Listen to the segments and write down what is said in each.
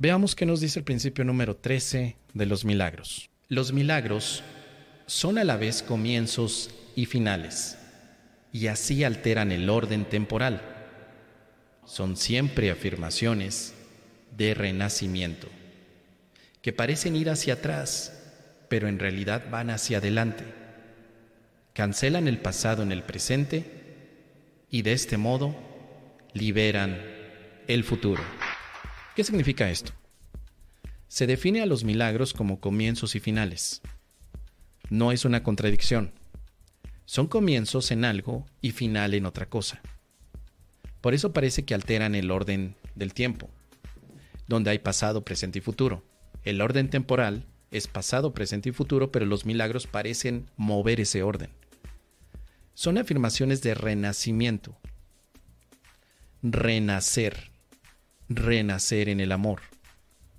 Veamos qué nos dice el principio número 13 de los milagros. Los milagros son a la vez comienzos y finales, y así alteran el orden temporal. Son siempre afirmaciones de renacimiento, que parecen ir hacia atrás, pero en realidad van hacia adelante. Cancelan el pasado en el presente y de este modo liberan el futuro. ¿Qué significa esto? Se define a los milagros como comienzos y finales. No es una contradicción. Son comienzos en algo y final en otra cosa. Por eso parece que alteran el orden del tiempo, donde hay pasado, presente y futuro. El orden temporal es pasado, presente y futuro, pero los milagros parecen mover ese orden. Son afirmaciones de renacimiento. Renacer. Renacer en el amor.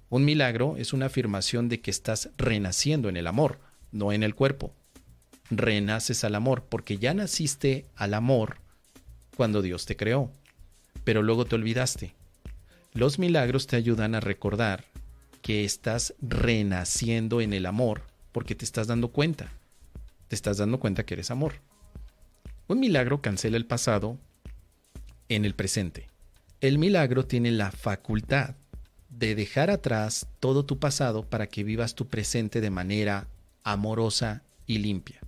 Un milagro es una afirmación de que estás renaciendo en el amor, no en el cuerpo. Renaces al amor porque ya naciste al amor cuando Dios te creó, pero luego te olvidaste. Los milagros te ayudan a recordar que estás renaciendo en el amor porque te estás dando cuenta. Te estás dando cuenta que eres amor. Un milagro cancela el pasado en el presente. El milagro tiene la facultad de dejar atrás todo tu pasado para que vivas tu presente de manera amorosa y limpia.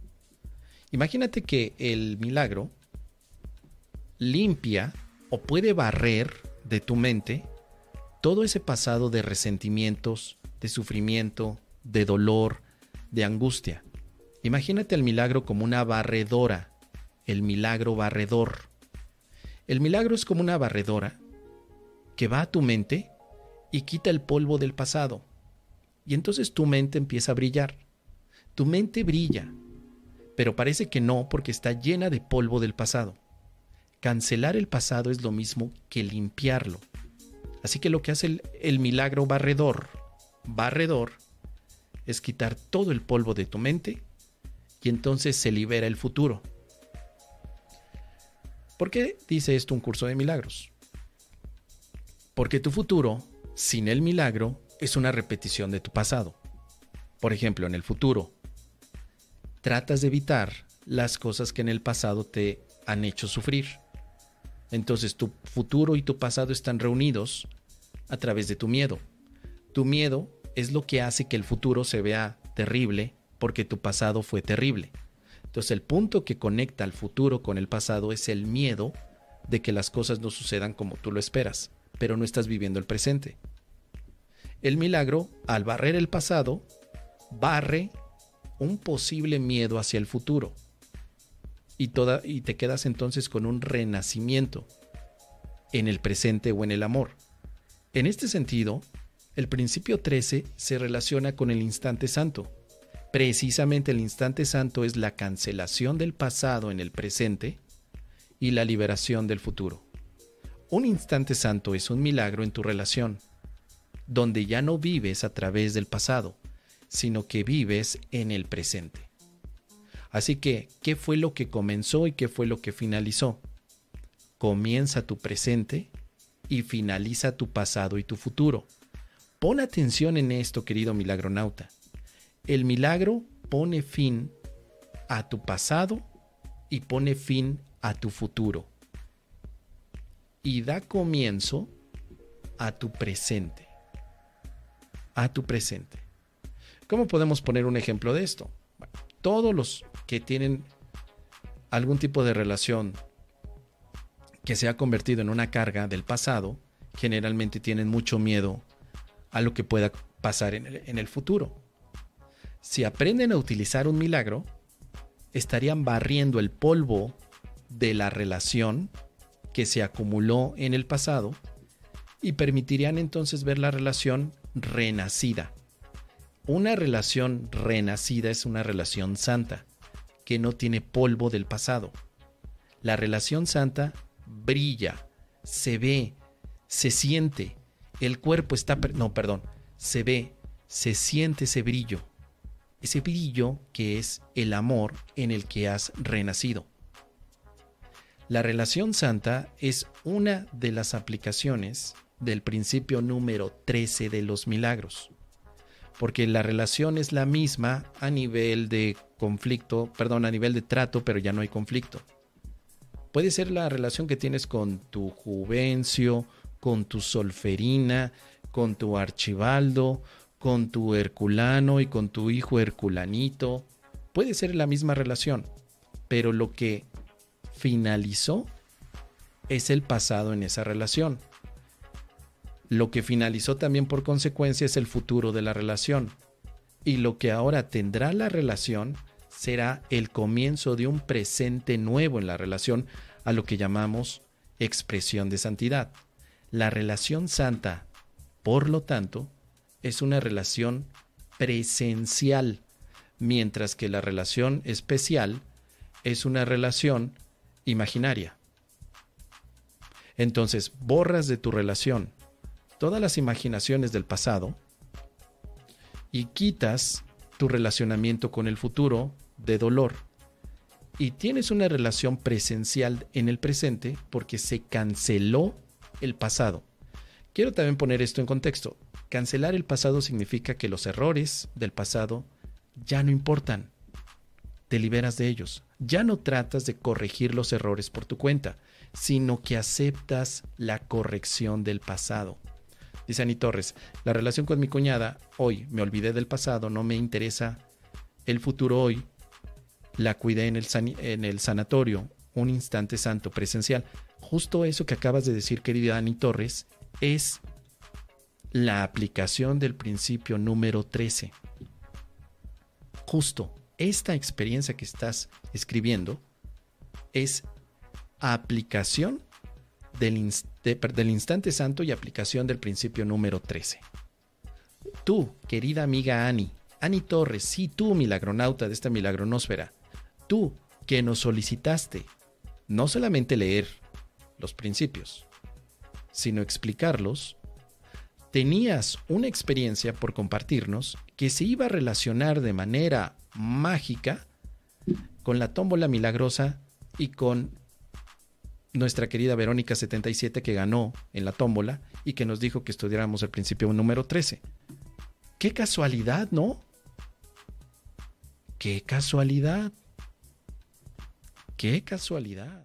Imagínate que el milagro limpia o puede barrer de tu mente todo ese pasado de resentimientos, de sufrimiento, de dolor, de angustia. Imagínate el milagro como una barredora, el milagro barredor. El milagro es como una barredora que va a tu mente y quita el polvo del pasado. Y entonces tu mente empieza a brillar. Tu mente brilla, pero parece que no porque está llena de polvo del pasado. Cancelar el pasado es lo mismo que limpiarlo. Así que lo que hace el, milagro barredor, barredor, es quitar todo el polvo de tu mente y entonces se libera el futuro. ¿Por qué dice esto un curso de milagros? Porque tu futuro sin el milagro es una repetición de tu pasado. Por ejemplo, en el futuro, tratas de evitar las cosas que en el pasado te han hecho sufrir. Entonces tu futuro y tu pasado están reunidos a través de tu miedo. Tu miedo es lo que hace que el futuro se vea terrible porque tu pasado fue terrible. Entonces el punto que conecta al futuro con el pasado es el miedo de que las cosas no sucedan como tú lo esperas pero no estás viviendo el presente. El milagro, al barrer el pasado, barre un posible miedo hacia el futuro. Y, y te quedas entonces con un renacimiento en el presente o en el amor. En este sentido, el principio 13 se relaciona con el instante santo. Precisamente el instante santo es la cancelación del pasado en el presente y la liberación del futuro. Un instante santo es un milagro en tu relación, donde ya no vives a través del pasado, sino que vives en el presente. Así que, ¿qué fue lo que comenzó y qué fue lo que finalizó? Comienza tu presente y finaliza tu pasado y tu futuro. Pon atención en esto, querido milagronauta. El milagro pone fin a tu pasado y pone fin a tu futuro y da comienzo a tu presente. A tu presente. ¿Cómo podemos poner un ejemplo de esto? todos los que tienen algún tipo de relación que se ha convertido en una carga del pasado, generalmente tienen mucho miedo a lo que pueda pasar en el, futuro. Si aprenden a utilizar un milagro, estarían barriendo el polvo de la relación que se acumuló en el pasado y permitirían entonces ver la relación renacida. Una relación renacida es una relación santa, que no tiene polvo del pasado. La relación santa brilla, se ve, se siente, el cuerpo está... No, perdón, se ve, se siente ese brillo. Ese brillo que es el amor en el que has renacido. La relación santa es una de las aplicaciones del principio número 13 de los milagros. Porque la relación es la misma a nivel de conflicto, perdón, a nivel de trato, pero ya no hay conflicto. Puede ser la relación que tienes con tu Juvencio, con tu Solferina, con tu Archibaldo, con tu Herculano y con tu hijo Herculanito. Puede ser la misma relación, pero lo que finalizó es el pasado en esa relación. Lo que finalizó también por consecuencia es el futuro de la relación. Y lo que ahora tendrá la relación será el comienzo de un presente nuevo en la relación, a lo que llamamos expresión de santidad. La relación santa, por lo tanto, es una relación presencial, mientras que la relación especial es una relación imaginaria. Entonces, borras de tu relación todas las imaginaciones del pasado y quitas tu relacionamiento con el futuro de dolor. Y tienes una relación presencial en el presente porque se canceló el pasado. Quiero también poner esto en contexto. Cancelar el pasado significa que los errores del pasado ya no importan. Te liberas de ellos. Ya no tratas de corregir los errores por tu cuenta, sino que aceptas la corrección del pasado. Dice Ani Torres, la relación con mi cuñada, hoy me olvidé del pasado, no me interesa el futuro hoy, la cuidé en el, sanatorio, un instante santo presencial. Justo eso que acabas de decir, querida Ani Torres, es la aplicación del principio número 13. Justo esta experiencia que estás escribiendo es aplicación del, del, instante santo y aplicación del principio número 13. Tú, querida amiga Ani, Ani Torres, sí, tú, milagronauta de esta milagronósfera, tú que nos solicitaste no solamente leer los principios, sino explicarlos tenías una experiencia por compartirnos que se iba a relacionar de manera mágica con la tómbola milagrosa y con nuestra querida Verónica 77 que ganó en la tómbola y que nos dijo que estudiáramos el principio número 13. Qué casualidad, ¿no? Qué casualidad. Qué casualidad.